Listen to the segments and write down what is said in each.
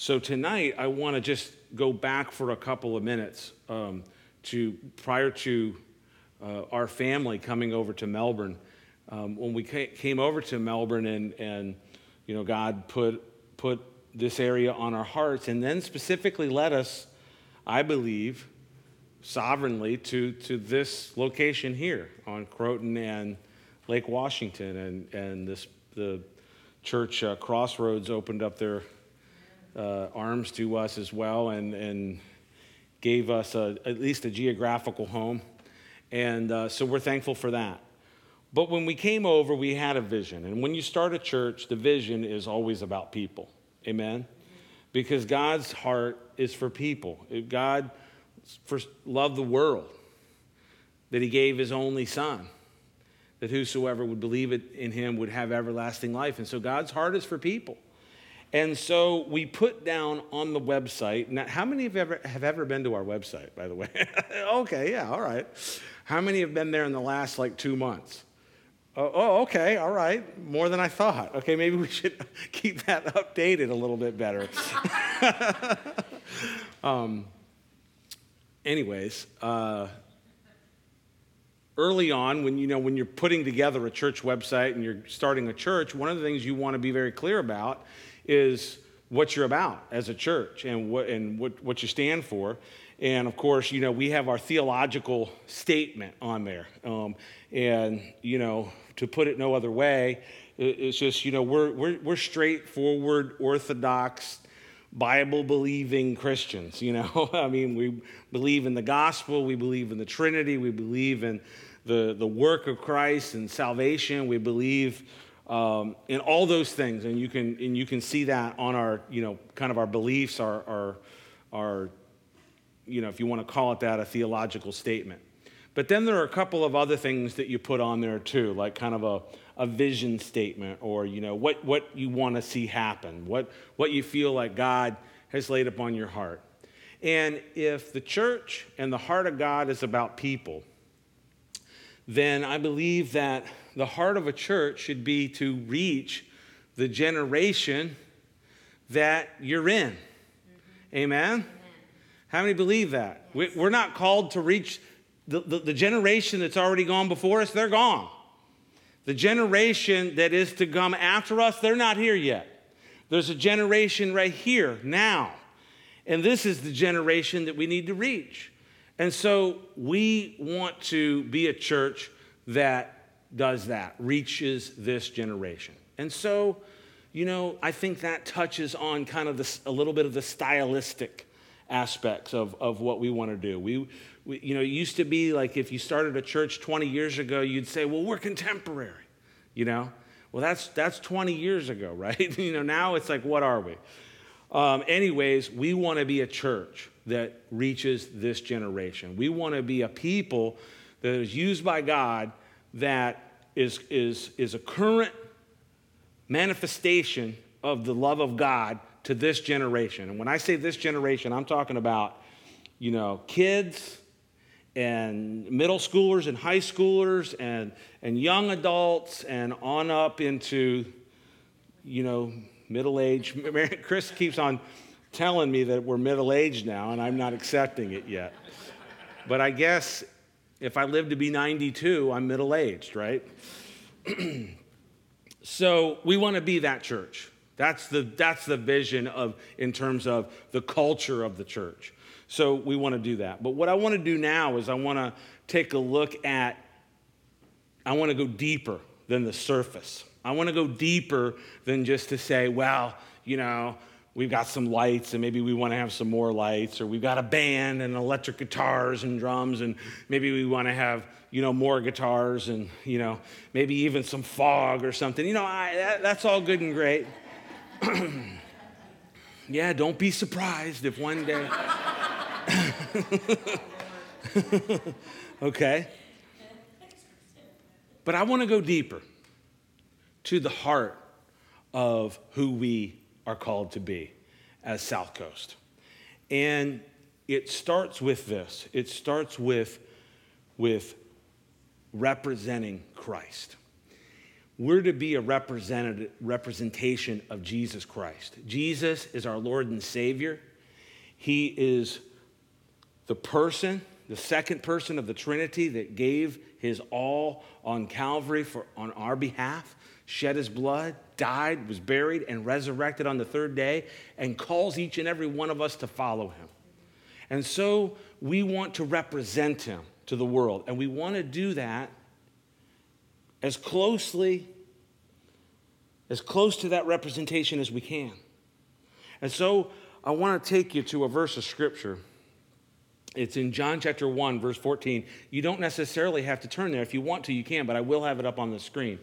So tonight, I want to just go back for a couple of minutes um, to prior to uh, our family coming over to Melbourne. Um, when we came over to Melbourne, and, and you know, God put put this area on our hearts, and then specifically led us, I believe, sovereignly to to this location here on Croton and Lake Washington, and and this the church uh, Crossroads opened up their uh, arms to us as well and, and gave us a, at least a geographical home. And uh, so we're thankful for that. But when we came over, we had a vision. And when you start a church, the vision is always about people. Amen? Because God's heart is for people. God first loved the world, that He gave His only Son, that whosoever would believe it in Him would have everlasting life. And so God's heart is for people. And so we put down on the website. Now, how many have ever have ever been to our website, by the way? okay, yeah, all right. How many have been there in the last like two months? Oh, oh, okay, all right. More than I thought. Okay, maybe we should keep that updated a little bit better. um, anyways, uh, early on, when you know when you're putting together a church website and you're starting a church, one of the things you want to be very clear about is what you're about as a church and what, and what, what you stand for. And of course, you know, we have our theological statement on there. Um, and, you know, to put it no other way, it's just, you know, we're, we're, we're straightforward, orthodox, Bible believing Christians. You know, I mean, we believe in the gospel, we believe in the Trinity, we believe in the, the work of Christ and salvation, we believe um, and all those things. And you can and you can see that on our you know kind of our beliefs, our our, our you know if you want to call it that, a theological statement. But then there are a couple of other things that you put on there too, like kind of a, a vision statement or you know what what you want to see happen, what what you feel like God has laid upon your heart. And if the church and the heart of God is about people, then I believe that the heart of a church should be to reach the generation that you're in. Mm-hmm. Amen? Amen? How many believe that? Yes. We're not called to reach the, the, the generation that's already gone before us, they're gone. The generation that is to come after us, they're not here yet. There's a generation right here, now. And this is the generation that we need to reach. And so we want to be a church that does that, reaches this generation. And so, you know, I think that touches on kind of this, a little bit of the stylistic aspects of, of what we want to do. We, we, you know, it used to be like if you started a church 20 years ago, you'd say, well, we're contemporary, you know? Well, that's, that's 20 years ago, right? you know, now it's like, what are we? Um, anyways, we want to be a church that reaches this generation. We want to be a people that is used by God that is, is, is a current manifestation of the love of God to this generation. And when I say this generation, I'm talking about, you know, kids and middle schoolers and high schoolers and, and young adults and on up into, you know, middle age. Chris keeps on telling me that we're middle aged now, and I'm not accepting it yet. But I guess if I live to be 92, I'm middle aged, right? so we want to be that church. That's the, that's the vision of, in terms of the culture of the church. So we want to do that. But what I want to do now is I want to take a look at, I want to go deeper than the surface. I want to go deeper than just to say, well, you know, we've got some lights and maybe we want to have some more lights or we've got a band and electric guitars and drums and maybe we want to have you know more guitars and you know maybe even some fog or something. You know I, that, that's all good and great. Yeah don't be surprised if one day okay. But i want to go deeper to the heart of who we are called to be as South Coast. And it starts with this it starts with, with representing Christ. we're to be a representative, representation of Jesus Christ. Jesus is our Lord and Savior. He is the person, the second person of the Trinity that gave his all on Calvary for, on our behalf, shed his blood, died, was buried, and resurrected on the third day, and calls each and every one of us to follow him. And so we want to represent him to the world, and we want to do that as closely as close to that representation as we can. And so I want to take you to a verse of scripture. It's in John chapter 1, verse 14. You don't necessarily have to turn there. If you want to, you can, but I will have it up on the screen.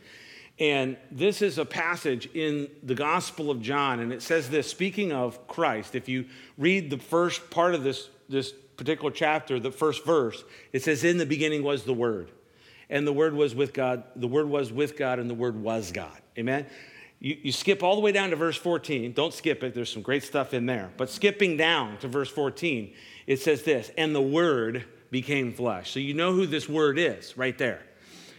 And this is a passage in the Gospel of John, and it says this speaking of Christ, if you read the first part of this, this particular chapter, the first verse, it says, In the beginning was the Word. And the Word was with God, the Word was with God, and the Word was God. Amen? You, you skip all the way down to verse 14. Don't skip it, there's some great stuff in there. But skipping down to verse 14, it says this, and the Word became flesh. So you know who this Word is right there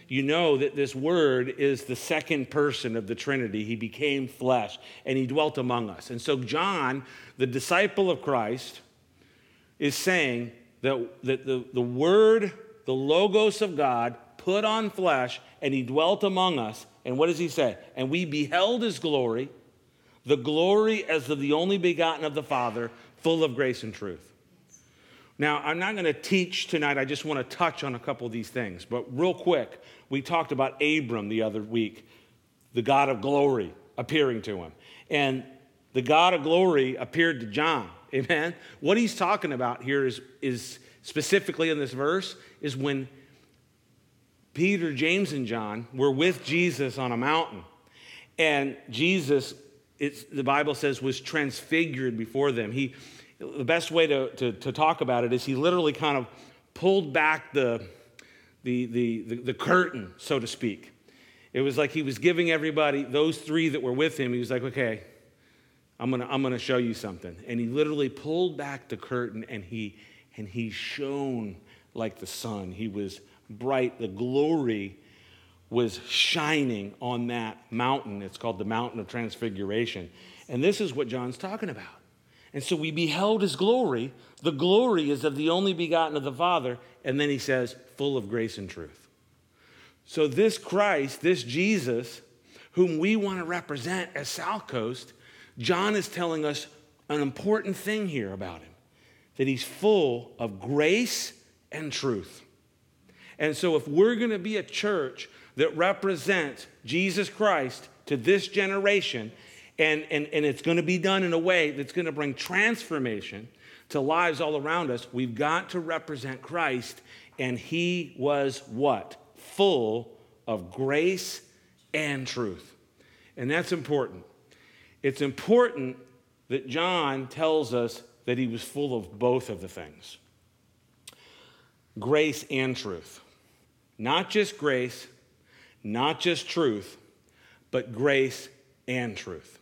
you know that this word is the second person of the Trinity. He became flesh and he dwelt among us. And so, John, the disciple of Christ, is saying that, that the, the word, the logos of God, put on flesh and he dwelt among us. And what does he say? And we beheld his glory, the glory as of the only begotten of the Father, full of grace and truth. Now, I'm not going to teach tonight. I just want to touch on a couple of these things. But real quick, we talked about Abram the other week, the God of glory appearing to him. And the God of glory appeared to John. Amen. What he's talking about here is, is specifically in this verse is when Peter, James, and John were with Jesus on a mountain. And Jesus, the Bible says, was transfigured before them. He the best way to, to, to, talk about it is he literally kind of pulled back the, the, the, the, the curtain, so to speak. It was like he was giving everybody, those three that were with him, he was like, okay, I'm gonna, I'm gonna show you something. And he literally pulled back the curtain and he, and he shone like the sun. He was bright. The glory was shining on that mountain. It's called the Mountain of Transfiguration. And this is what John's talking about. And so we beheld his glory. The glory is of the only begotten of the Father. And then he says, full of grace and truth. So this Christ, this Jesus, whom we want to represent as South Coast, John is telling us an important thing here about him that he's full of grace and truth. And so, if we're going to be a church that represents Jesus Christ to this generation, and, and, and it's going to be done in a way that's going to bring transformation to lives all around us. We've got to represent Christ, and he was what? Full of grace and truth. And that's important. It's important that John tells us that he was full of both of the things grace and truth. Not just grace, not just truth, but grace and truth.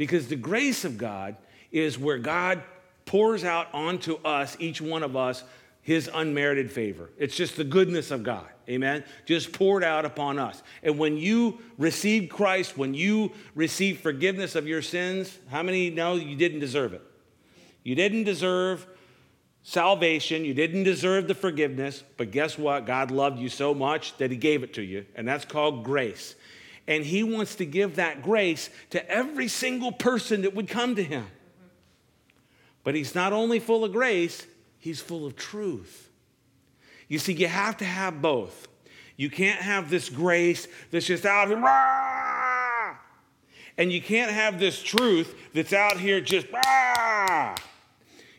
Because the grace of God is where God pours out onto us, each one of us, his unmerited favor. It's just the goodness of God. Amen. Just poured out upon us. And when you receive Christ, when you receive forgiveness of your sins, how many know you didn't deserve it? You didn't deserve salvation. You didn't deserve the forgiveness. But guess what? God loved you so much that he gave it to you. And that's called grace. And he wants to give that grace to every single person that would come to him. But he's not only full of grace, he's full of truth. You see, you have to have both. You can't have this grace that's just out here, rah! and you can't have this truth that's out here just, rah!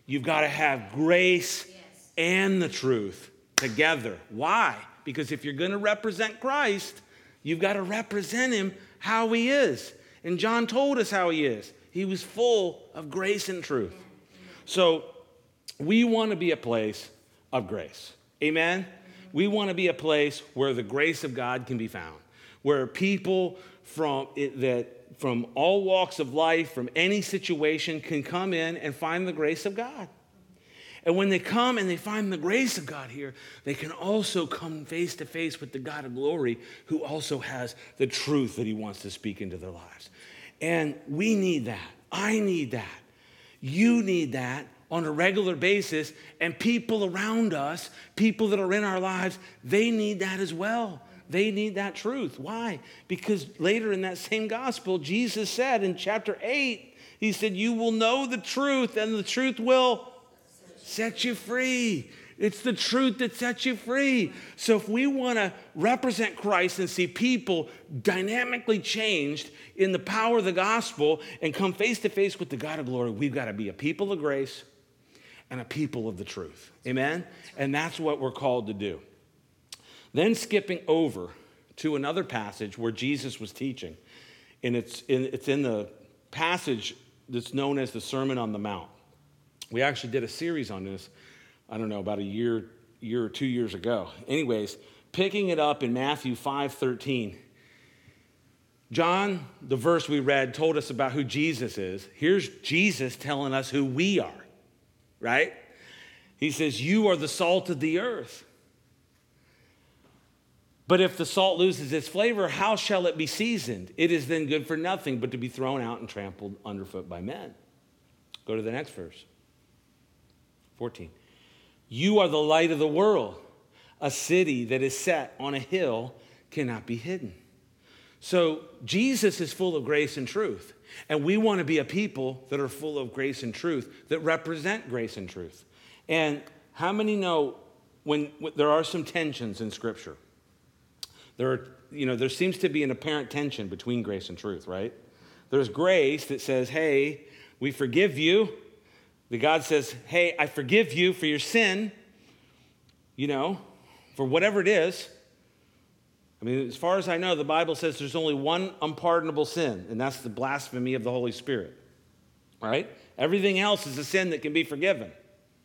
you've got to have grace yes. and the truth together. Why? Because if you're going to represent Christ, You've got to represent him how he is. And John told us how he is. He was full of grace and truth. So we want to be a place of grace. Amen? We want to be a place where the grace of God can be found, where people from it, that from all walks of life, from any situation, can come in and find the grace of God. And when they come and they find the grace of God here, they can also come face to face with the God of glory who also has the truth that he wants to speak into their lives. And we need that. I need that. You need that on a regular basis. And people around us, people that are in our lives, they need that as well. They need that truth. Why? Because later in that same gospel, Jesus said in chapter 8, He said, You will know the truth, and the truth will set you free. It's the truth that sets you free. So if we want to represent Christ and see people dynamically changed in the power of the gospel and come face to face with the God of glory, we've got to be a people of grace and a people of the truth. Amen? And that's what we're called to do. Then skipping over to another passage where Jesus was teaching, and it's in, it's in the passage that's known as the Sermon on the Mount. We actually did a series on this, I don't know, about a year, year or two years ago. Anyways, picking it up in Matthew 5 13. John, the verse we read, told us about who Jesus is. Here's Jesus telling us who we are, right? He says, You are the salt of the earth. But if the salt loses its flavor, how shall it be seasoned? It is then good for nothing but to be thrown out and trampled underfoot by men. Go to the next verse. 14. You are the light of the world. A city that is set on a hill cannot be hidden. So Jesus is full of grace and truth. And we want to be a people that are full of grace and truth, that represent grace and truth. And how many know when, when there are some tensions in Scripture? There, are, you know, there seems to be an apparent tension between grace and truth, right? There's grace that says, hey, we forgive you. The God says, hey, I forgive you for your sin, you know, for whatever it is. I mean, as far as I know, the Bible says there's only one unpardonable sin, and that's the blasphemy of the Holy Spirit, right? Everything else is a sin that can be forgiven.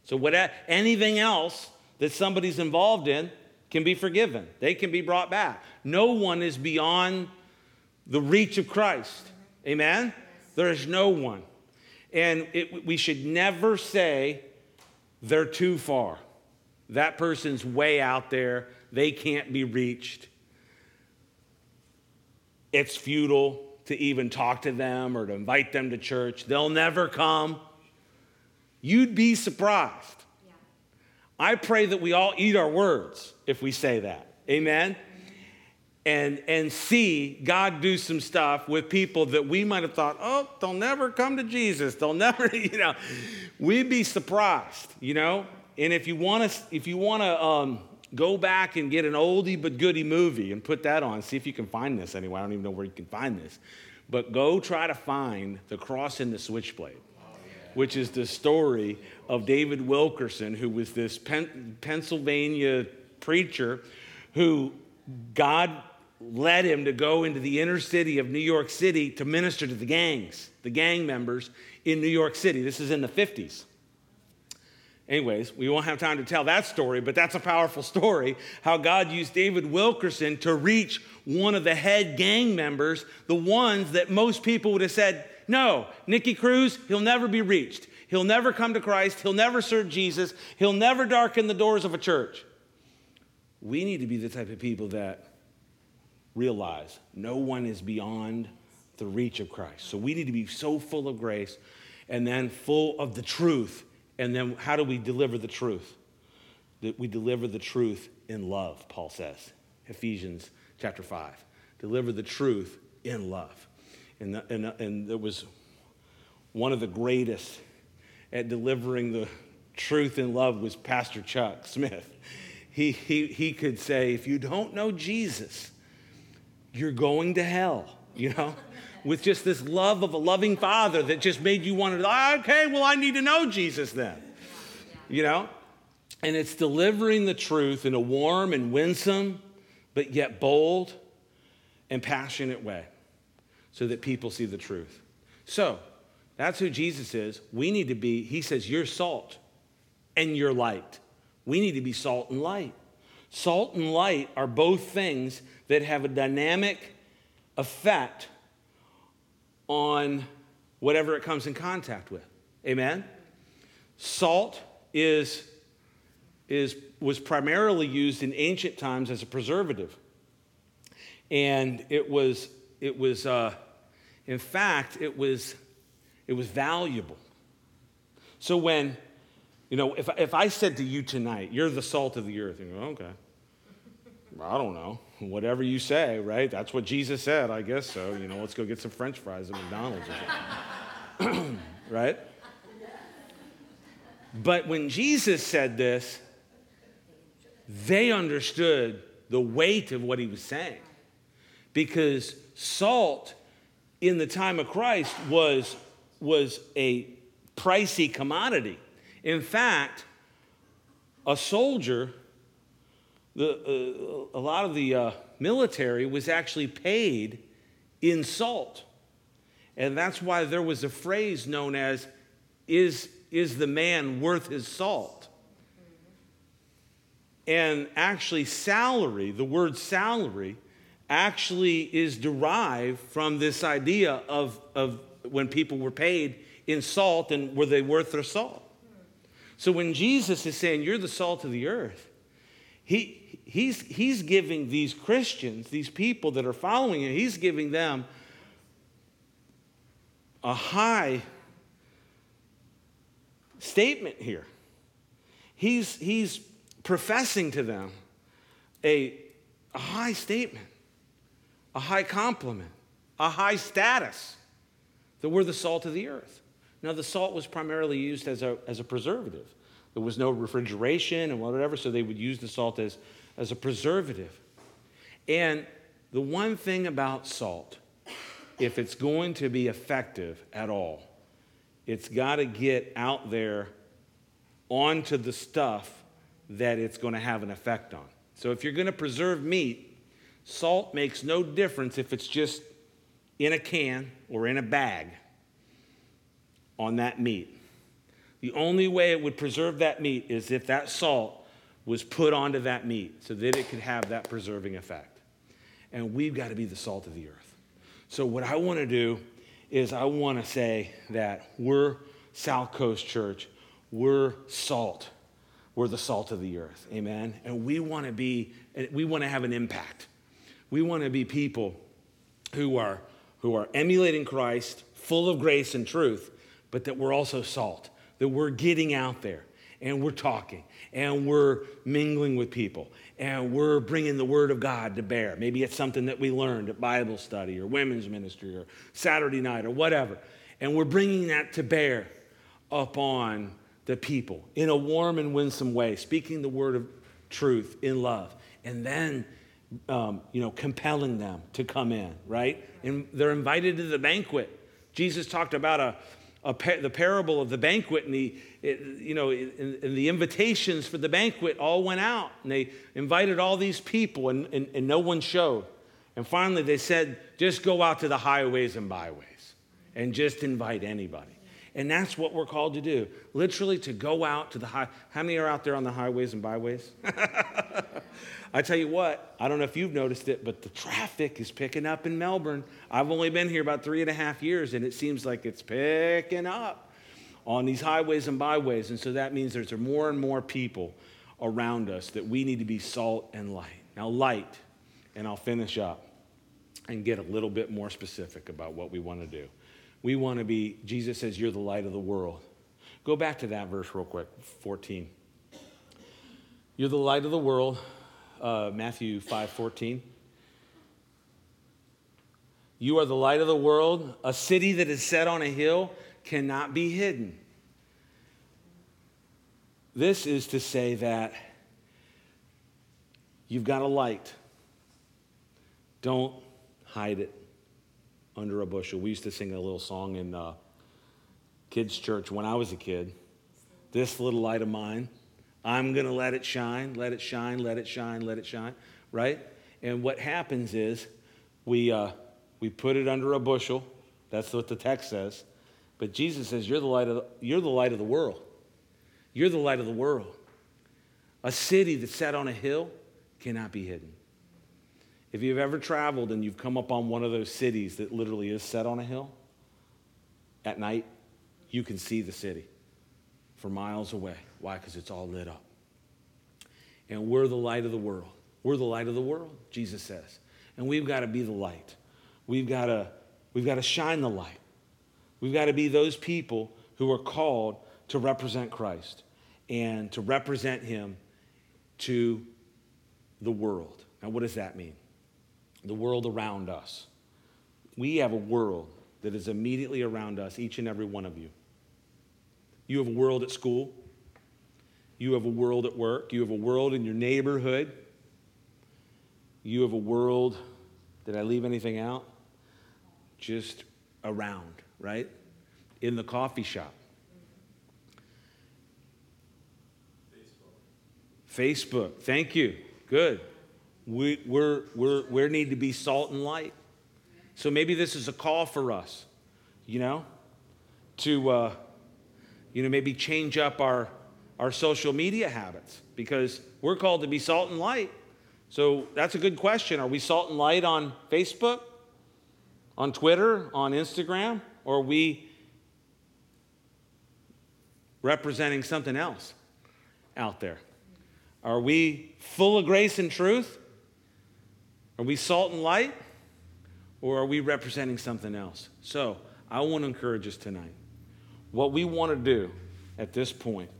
So, what, anything else that somebody's involved in, can be forgiven, they can be brought back. No one is beyond the reach of Christ. Amen? There is no one. And it, we should never say they're too far. That person's way out there, they can't be reached. It's futile to even talk to them or to invite them to church. They'll never come. You'd be surprised I pray that we all eat our words if we say that. Amen? And, and see God do some stuff with people that we might have thought, oh, they'll never come to Jesus. They'll never, you know, we'd be surprised, you know? And if you want to, if you want to um, go back and get an oldie but goodie movie and put that on, see if you can find this anyway. I don't even know where you can find this. But go try to find The Cross and the Switchblade which is the story of David Wilkerson, who was this Pen- Pennsylvania preacher who God led him to go into the inner city of New York City to minister to the gangs, the gang members in New York City. This is in the 50s. Anyways, we won't have time to tell that story, but that's a powerful story how God used David Wilkerson to reach one of the head gang members, the ones that most people would have said, no, Nicky Cruz, he'll never be reached. He'll never come to Christ. He'll never serve Jesus. He'll never darken the doors of a church. We need to be the type of people that realize no one is beyond the reach of Christ. So we need to be so full of grace and then full of the truth. And then how do we deliver the truth? That we deliver the truth in love, Paul says. Ephesians chapter 5. Deliver the truth in love. And, the, and, and it was one of the greatest at delivering the truth in love was Pastor Chuck Smith. He, he, he could say, if you don't know Jesus, you're going to hell, you know? With just this love of a loving father that just made you want to, okay, well, I need to know Jesus then, you know? And it's delivering the truth in a warm and winsome, but yet bold and passionate way so that people see the truth. So, that's who Jesus is. We need to be, he says, you're salt and you're light. We need to be salt and light. Salt and light are both things that have a dynamic effect on whatever it comes in contact with. Amen? Salt is, is, was primarily used in ancient times as a preservative. And it was, it was uh, in fact, it was, it was valuable. So when, you know, if, if I said to you tonight, you're the salt of the earth, you go, okay. I don't know. Whatever you say, right? That's what Jesus said, I guess so. You know, let's go get some french fries at McDonald's. right? But when Jesus said this, they understood the weight of what he was saying. Because salt in the time of Christ was, was a pricey commodity. In fact, a soldier, the, uh, a lot of the uh, military was actually paid in salt. And that's why there was a phrase known as, is, is the man worth his salt? And actually, salary, the word salary, actually is derived from this idea of, of when people were paid in salt and were they worth their salt. So when Jesus is saying, You're the salt of the earth, he, he's, he's giving these Christians, these people that are following him, he's giving them a high statement here. He's, he's professing to them a, a high statement a high compliment, a high status, that we're the salt of the earth. Now, the salt was primarily used as a, as a preservative. There was no refrigeration and whatever, so they would use the salt as, as a preservative. And the one thing about salt, if it's going to be effective at all, it's got to get out there onto the stuff that it's going to have an effect on. So if you're going to preserve meat, Salt makes no difference if it's just in a can or in a bag on that meat. The only way it would preserve that meat is if that salt was put onto that meat so that it could have that preserving effect. And we've got to be the salt of the earth. So, what I want to do is I want to say that we're South Coast Church, we're salt. We're the salt of the earth. Amen. And we want to be, we want to have an impact. We want to be people who are, who are emulating Christ, full of grace and truth, but that we're also salt, that we're getting out there and we're talking and we're mingling with people and we're bringing the word of God to bear. Maybe it's something that we learned at Bible study or women's ministry or Saturday night or whatever. And we're bringing that to bear upon the people in a warm and winsome way, speaking the word of truth in love. And then um, you know, compelling them to come in, right? And they're invited to the banquet. Jesus talked about a, a the parable of the banquet, and the, it, you know, the invitations for the banquet all went out, and they invited all these people, and, and, and no one showed. And finally, they said, just go out to the highways and byways and just invite anybody. And that's what we're called to do. Literally, to go out to the high. How many are out there on the highways and byways? I tell you what, I don't know if you've noticed it, but the traffic is picking up in Melbourne. I've only been here about three and a half years, and it seems like it's picking up on these highways and byways. And so that means there's more and more people around us that we need to be salt and light. Now, light, and I'll finish up and get a little bit more specific about what we want to do. We want to be, Jesus says, You're the light of the world. Go back to that verse real quick, 14. You're the light of the world uh, Matthew 5 14. You are the light of the world. A city that is set on a hill cannot be hidden. This is to say that you've got a light. Don't hide it under a bushel. We used to sing a little song in uh, kids' church when I was a kid. This little light of mine I'm going to let it shine, let it shine, let it shine, let it shine, right? And what happens is we, uh, we put it under a bushel. That's what the text says. But Jesus says, you're the, light of the, you're the light of the world. You're the light of the world. A city that's set on a hill cannot be hidden. If you've ever traveled and you've come up on one of those cities that literally is set on a hill, at night, you can see the city. for miles away. Why? Because it's all lit up. And we're the light of the world. We're the light of the world, Jesus says. And we've got to be the light. We've got to, we've got to shine the light. We've got to be those people who are called to represent Christ and to represent Him to the world. Now, what does that mean? The world around us. We have a world that is immediately around us, each and every one of you. You have a world at school. You have a world at work. You have a world in your neighborhood. You have a world, did I leave anything out? Just around, right? In the coffee shop. Facebook. Facebook. Thank you. Good. We, we're, we're, we need to be salt and light. So maybe this is a call for us, you know, to, uh, you know, maybe change up our, our social media habits because we're called to be salt and light. So that's a good question. Are we salt and light on Facebook, on Twitter, on Instagram, or are we representing something else out there? Are we full of grace and truth? Are we salt and light? Or are we representing something else? So I want to encourage us tonight. What we want to do at this point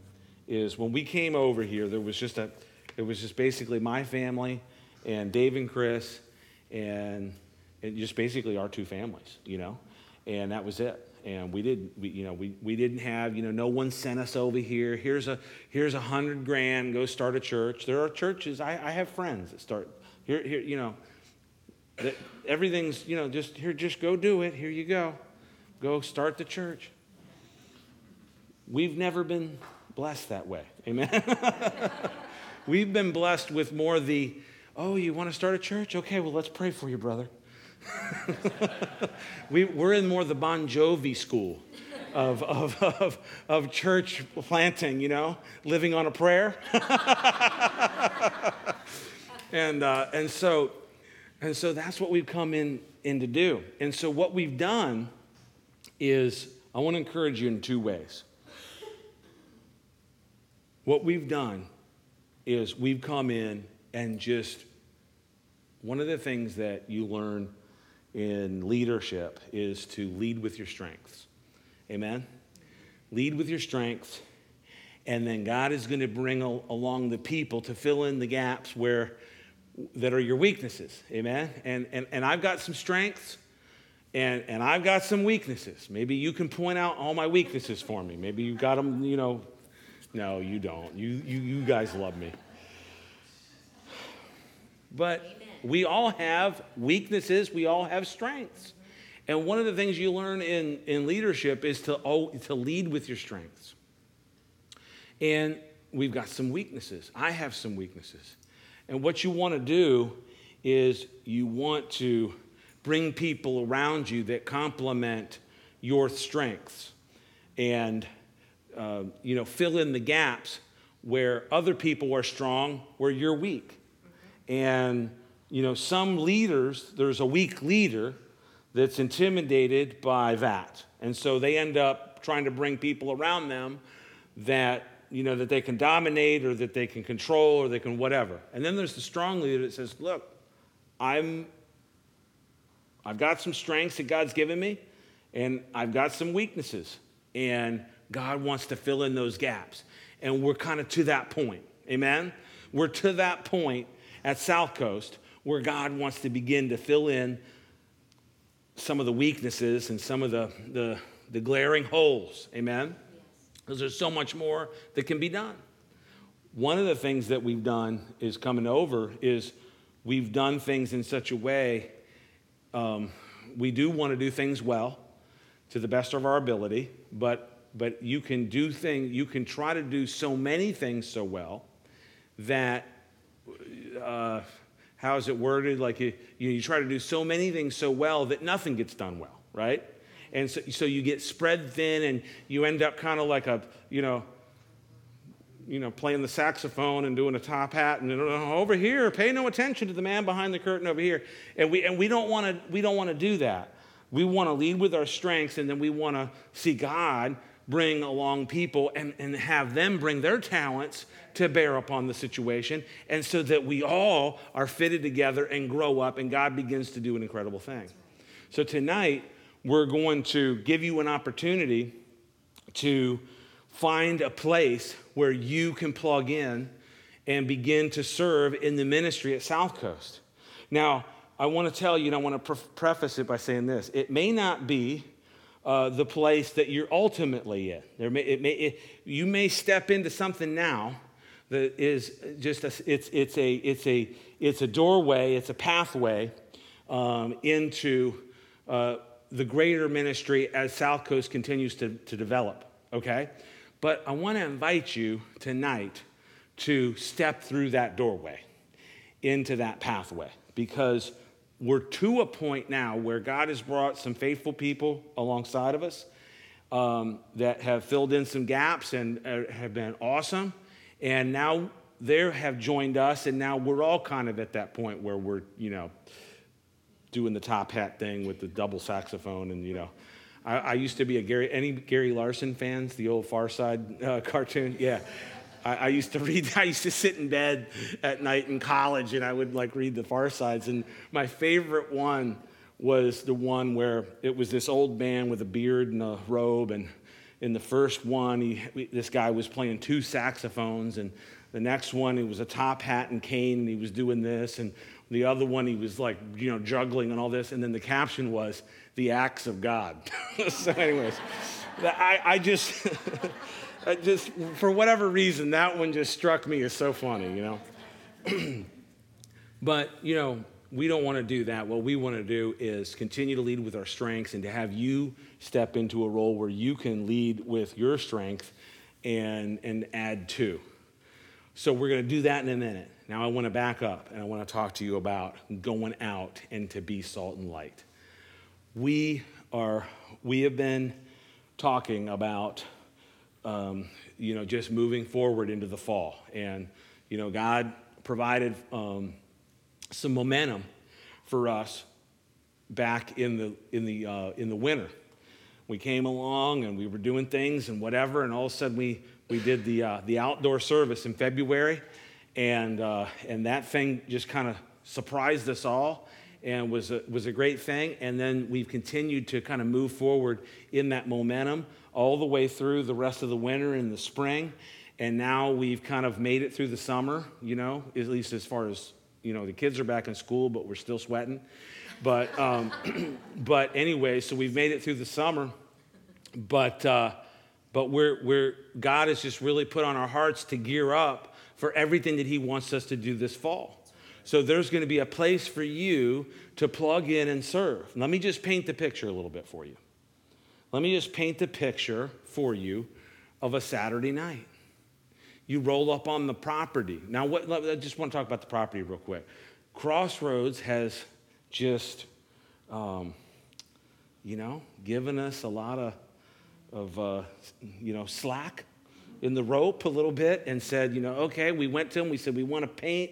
is when we came over here, there was just a, it was just basically my family and Dave and Chris and, and just basically our two families, you know, and that was it. And we didn't we, you know, we, we didn't have, you know, no one sent us over here. Here's a, here's a hundred grand, go start a church. There are churches, I, I have friends that start, here, here, you know, that everything's, you know, just here, just go do it. Here you go. Go start the church. We've never been blessed that way. Amen. We've been blessed with more the, oh, you want to start a church? Okay, well, let's pray for you, brother. we, we're in more the Bon Jovi school of, of, of, of church planting, you know, living on a prayer. and, uh, and so and so that's what we've come in, in to do. And so what we've done is, I want to encourage you in two ways. What we've done is we've come in and just, one of the things that you learn in leadership is to lead with your strengths. Amen? Lead with your strengths, and then God is going to bring along the people to fill in the gaps where that are your weaknesses. Amen? And, and, and I've got some strengths and, and I've got some weaknesses. Maybe you can point out all my weaknesses for me. Maybe you've got them, you know. No, you don't. You, you, you guys love me. But Amen. we all have weaknesses, we all have strengths. And one of the things you learn in, in leadership is to, oh, to lead with your strengths. And we've got some weaknesses. I have some weaknesses. And what you want to do is you want to bring people around you that complement your strengths. And uh, you know fill in the gaps where other people are strong where you're weak. And you know some leaders there's a weak leader that's intimidated by that. And so they end up trying to bring people around them that you know, that they can dominate or that they can control or they can whatever. And then there's the strong leader that says, look, I'm, I've got some strengths that God's given me, and I've got some weaknesses. And God wants to fill in those gaps. And we're kind of to that point. Amen? We're to that point at South Coast where God wants to begin to fill in some of the weaknesses and some of the, the, the glaring holes. Amen? Because there's so much more that can be done. One of the things that we've done is coming over is we've done things in such a way um, we do want to do things well to the best of our ability, but but you can do things you can try to do so many things so well that uh, how is it worded like you, you try to do so many things so well that nothing gets done well right and so, so you get spread thin and you end up kind of like a, you know, you know, playing the saxophone and doing a top hat and oh, over here, pay no attention to the man behind the curtain over here. And we, and we don't want to we don't want to do that. We want to lead with our strengths and then we want to see God bring along people and, and have them bring their talents to bear upon the situation, and so that we all are fitted together and grow up, and God begins to do an incredible thing. So tonight, we're going to give you an opportunity to find a place where you can plug in and begin to serve in the ministry at South Coast. Now, I want to tell you, and I want to pre- preface it by saying this it may not be uh, the place that you're ultimately in. There may, it may, it, you may step into something now that is just a, it's, it's, a, it's, a, it's a doorway, it's a pathway um, into uh, the greater ministry as South Coast continues to, to develop, okay? But I want to invite you tonight to step through that doorway into that pathway because we're to a point now where God has brought some faithful people alongside of us um, that have filled in some gaps and uh, have been awesome. And now they have joined us, and now we're all kind of at that point where we're, you know, doing the top hat thing with the double saxophone. And, you know, I, I used to be a Gary, any Gary Larson fans, the old Far Side uh, cartoon? Yeah. I, used to read, I used to sit in bed at night in college and I would like read the Far Sides. And my favorite one was the one where it was this old man with a beard and a robe. And in the first one, he, this guy was playing two saxophones. And the next one, he was a top hat and cane and he was doing this. And the other one, he was like, you know, juggling and all this. And then the caption was, the acts of God. so, anyways, I, I just. just for whatever reason, that one just struck me as so funny, you know. but, you know, we don't want to do that. What we want to do is continue to lead with our strengths and to have you step into a role where you can lead with your strength and, and add to. So we're going to do that in a minute. Now I want to back up and I want to talk to you about going out and to be salt and light. We are we have been talking about um, you know, just moving forward into the fall. And, you know, God provided um, some momentum for us back in the, in, the, uh, in the winter. We came along and we were doing things and whatever, and all of a sudden we, we did the, uh, the outdoor service in February, and, uh, and that thing just kind of surprised us all and was a, was a great thing. And then we've continued to kind of move forward in that momentum all the way through the rest of the winter and the spring. And now we've kind of made it through the summer, you know, at least as far as, you know, the kids are back in school, but we're still sweating. But, um, but anyway, so we've made it through the summer. But, uh, but we're, we're, God has just really put on our hearts to gear up for everything that He wants us to do this fall. So there's going to be a place for you to plug in and serve. Let me just paint the picture a little bit for you. Let me just paint the picture for you of a Saturday night. You roll up on the property. Now, what, I just want to talk about the property real quick. Crossroads has just, um, you know, given us a lot of, of uh, you know, slack in the rope a little bit and said, you know, okay, we went to them, we said, we want to paint,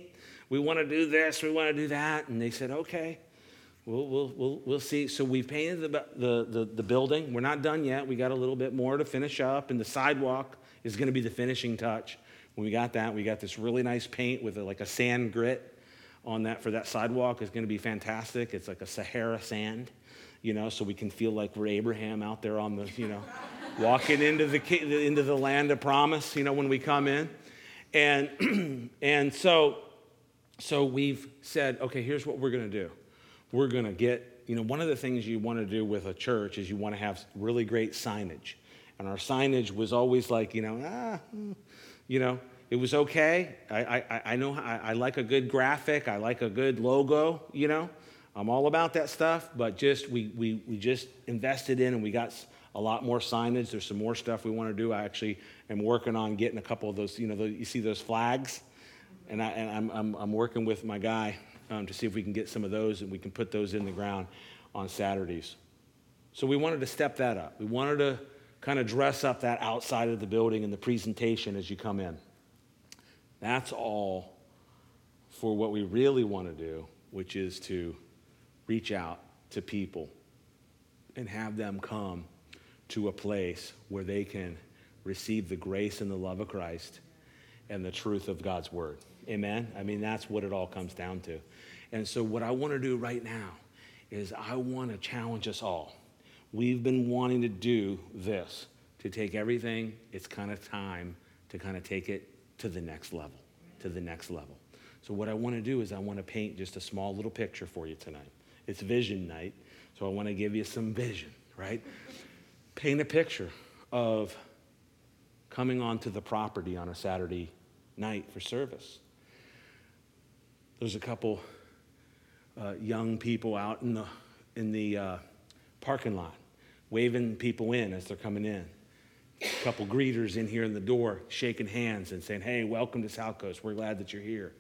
we want to do this, we want to do that. And they said, okay. We'll, we'll, we'll, we'll see. So we've painted the, the, the, the, building. We're not done yet. We got a little bit more to finish up, and the sidewalk is going to be the finishing touch. When we got that, we got this really nice paint with a, like a sand grit on that for that sidewalk is going to be fantastic. It's like a Sahara sand, you know, so we can feel like we're Abraham out there on the, you know, walking into the into the land of promise, you know, when we come in, and and so so we've said, okay, here's what we're going to do we're going to get, you know, one of the things you want to do with a church is you want to have really great signage. And our signage was always like, you know, ah, you know, it was okay. I, I, I know I, I like a good graphic, I like a good logo, you know. I'm all about that stuff, but just we, we, we just invested in and we got a lot more signage. There's some more stuff we want to do. I actually am working on getting a couple of those, you know, the, you see those flags? And, I, and I'm, I'm, I'm working with my guy um, to see if we can get some of those and we can put those in the ground on Saturdays. So we wanted to step that up. We wanted to kind of dress up that outside of the building and the presentation as you come in. That's all for what we really want to do, which is to reach out to people and have them come to a place where they can receive the grace and the love of Christ and the truth of God's word. Amen? I mean, that's what it all comes down to. And so, what I want to do right now is I want to challenge us all. We've been wanting to do this, to take everything, it's kind of time to kind of take it to the next level, to the next level. So, what I want to do is I want to paint just a small little picture for you tonight. It's vision night, so I want to give you some vision, right? Paint a picture of coming onto the property on a Saturday night for service. There's a couple uh, young people out in the, in the uh, parking lot waving people in as they're coming in. A couple greeters in here in the door shaking hands and saying, Hey, welcome to South Coast. We're glad that you're here.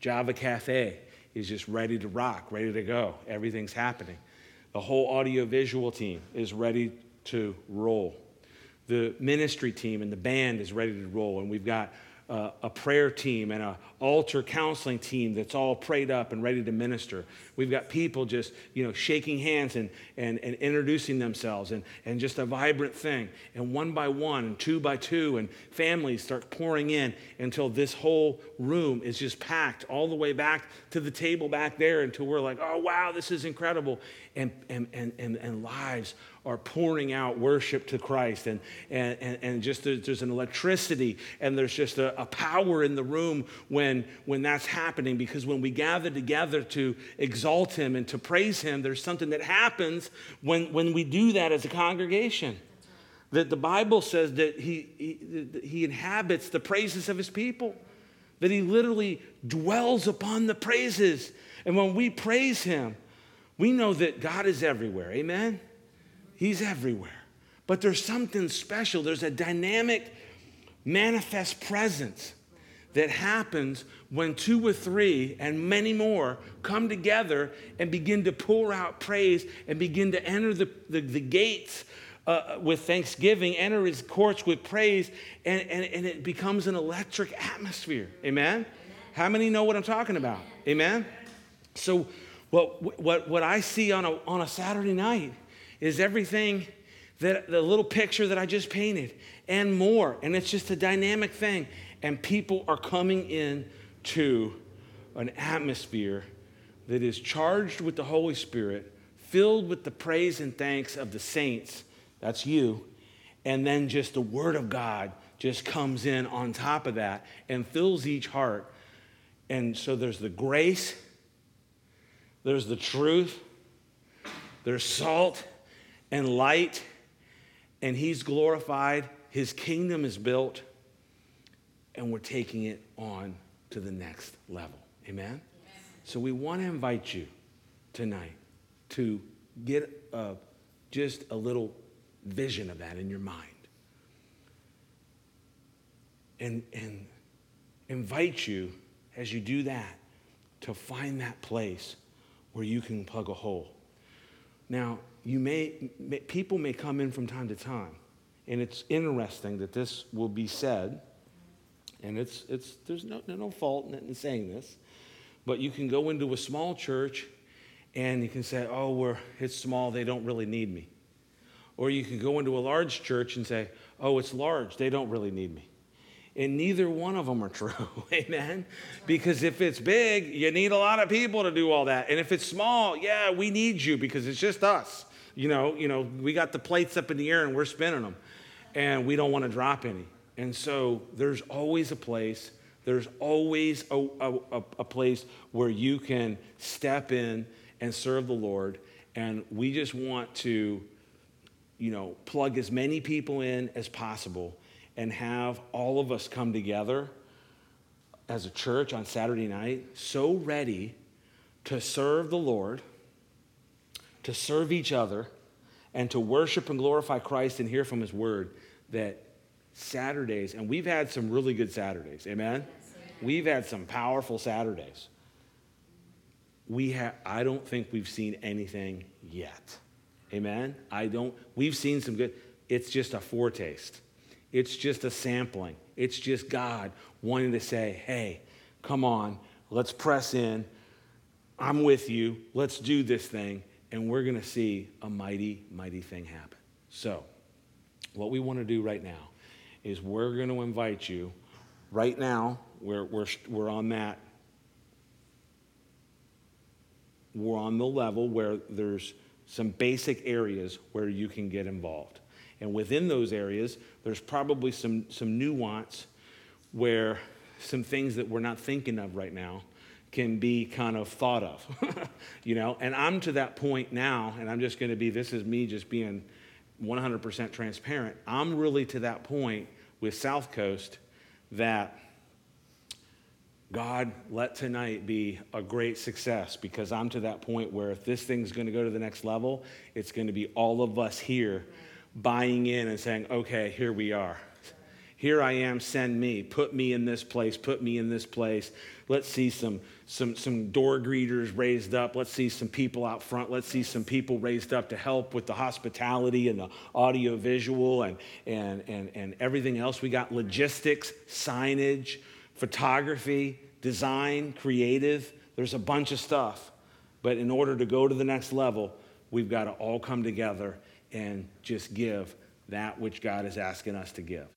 Java Cafe is just ready to rock, ready to go. Everything's happening. The whole audiovisual team is ready to roll. The ministry team and the band is ready to roll, and we've got uh, a prayer team and an altar counseling team that's all prayed up and ready to minister. We've got people just, you know, shaking hands and, and, and introducing themselves and, and just a vibrant thing. And one by one and two by two, and families start pouring in until this whole room is just packed all the way back to the table back there until we're like, oh, wow, this is incredible. And, and, and, and, and lives are pouring out worship to Christ. And, and, and, and just there's, there's, an electricity and there's just a, a, power in the room when, when that's happening. Because when we gather together to exalt Him and to praise Him, there's something that happens when, when we do that as a congregation. That the Bible says that he, he, he inhabits the praises of His people, that He literally dwells upon the praises. And when we praise Him, we know that God is everywhere. Amen? He's everywhere. But there's something special. There's a dynamic, manifest presence that happens when two or three and many more come together and begin to pour out praise and begin to enter the, the, the gates uh, with thanksgiving, enter his courts with praise, and, and, and it becomes an electric atmosphere. Amen? Amen? How many know what I'm talking about? Amen? So, what, what, what I see on a, on a Saturday night is everything that the little picture that I just painted and more. And it's just a dynamic thing. And people are coming in to an atmosphere that is charged with the Holy Spirit, filled with the praise and thanks of the saints. That's you. And then just the Word of God just comes in on top of that and fills each heart. And so there's the grace, there's the truth, there's salt, and light, and He's glorified. His kingdom is built, and we're taking it on to the next level. Amen? So we want to invite you tonight to get a, just a little vision of that in your mind. And, and invite you, as you do that, to find that place where you can plug a hole. Now, you may, may, people may come in from time to time, and it's interesting that this will be said, and it's, it's, there's no, no fault in saying this, but you can go into a small church and you can say, oh, we're, it's small, they don't really need me. Or you can go into a large church and say, oh, it's large, they don't really need me. And neither one of them are true. Amen. Because if it's big, you need a lot of people to do all that. And if it's small, yeah, we need you because it's just us. You know, you know, we got the plates up in the air and we're spinning them. And we don't want to drop any. And so there's always a place, there's always a, a, a place where you can step in and serve the Lord. And we just want to, you know, plug as many people in as possible and have all of us come together as a church on Saturday night, so ready to serve the Lord, to serve each other, and to worship and glorify Christ and hear from His Word that Saturdays, and we've had some really good Saturdays, amen? We've had some powerful Saturdays. We have, I don't think we've seen anything yet. Amen? I don't, we've seen some good, it's just a foretaste. It's just a sampling. It's just God wanting to say, hey, come on, let's press in. I'm with you. Let's do this thing. And we're going to see a mighty, mighty thing happen. So, what we want to do right now is we're going to invite you right now we're, we're, we're on that we're on the level where there's some basic areas where you can get involved and within those areas there's probably some, some nuance where some things that we're not thinking of right now can be kind of thought of you know? And i'm to that point now and i'm just going to be this is me just being 100% transparent. I'm really to that point with south coast that God, let tonight be a great success because I'm to that point where if this thing's going to go to the next level, it's going to be all of us here buying in and saying, okay, here we are. Here I am, send me. Put me in this place, put me in this place. Let's see some, some, some door greeters raised up. Let's see some people out front. Let's see some people raised up to help with the hospitality and the audio visual and, and, and, and everything else. We got logistics, signage photography, design, creative. There's a bunch of stuff. But in order to go to the next level, we've got to all come together and just give that which God is asking us to give.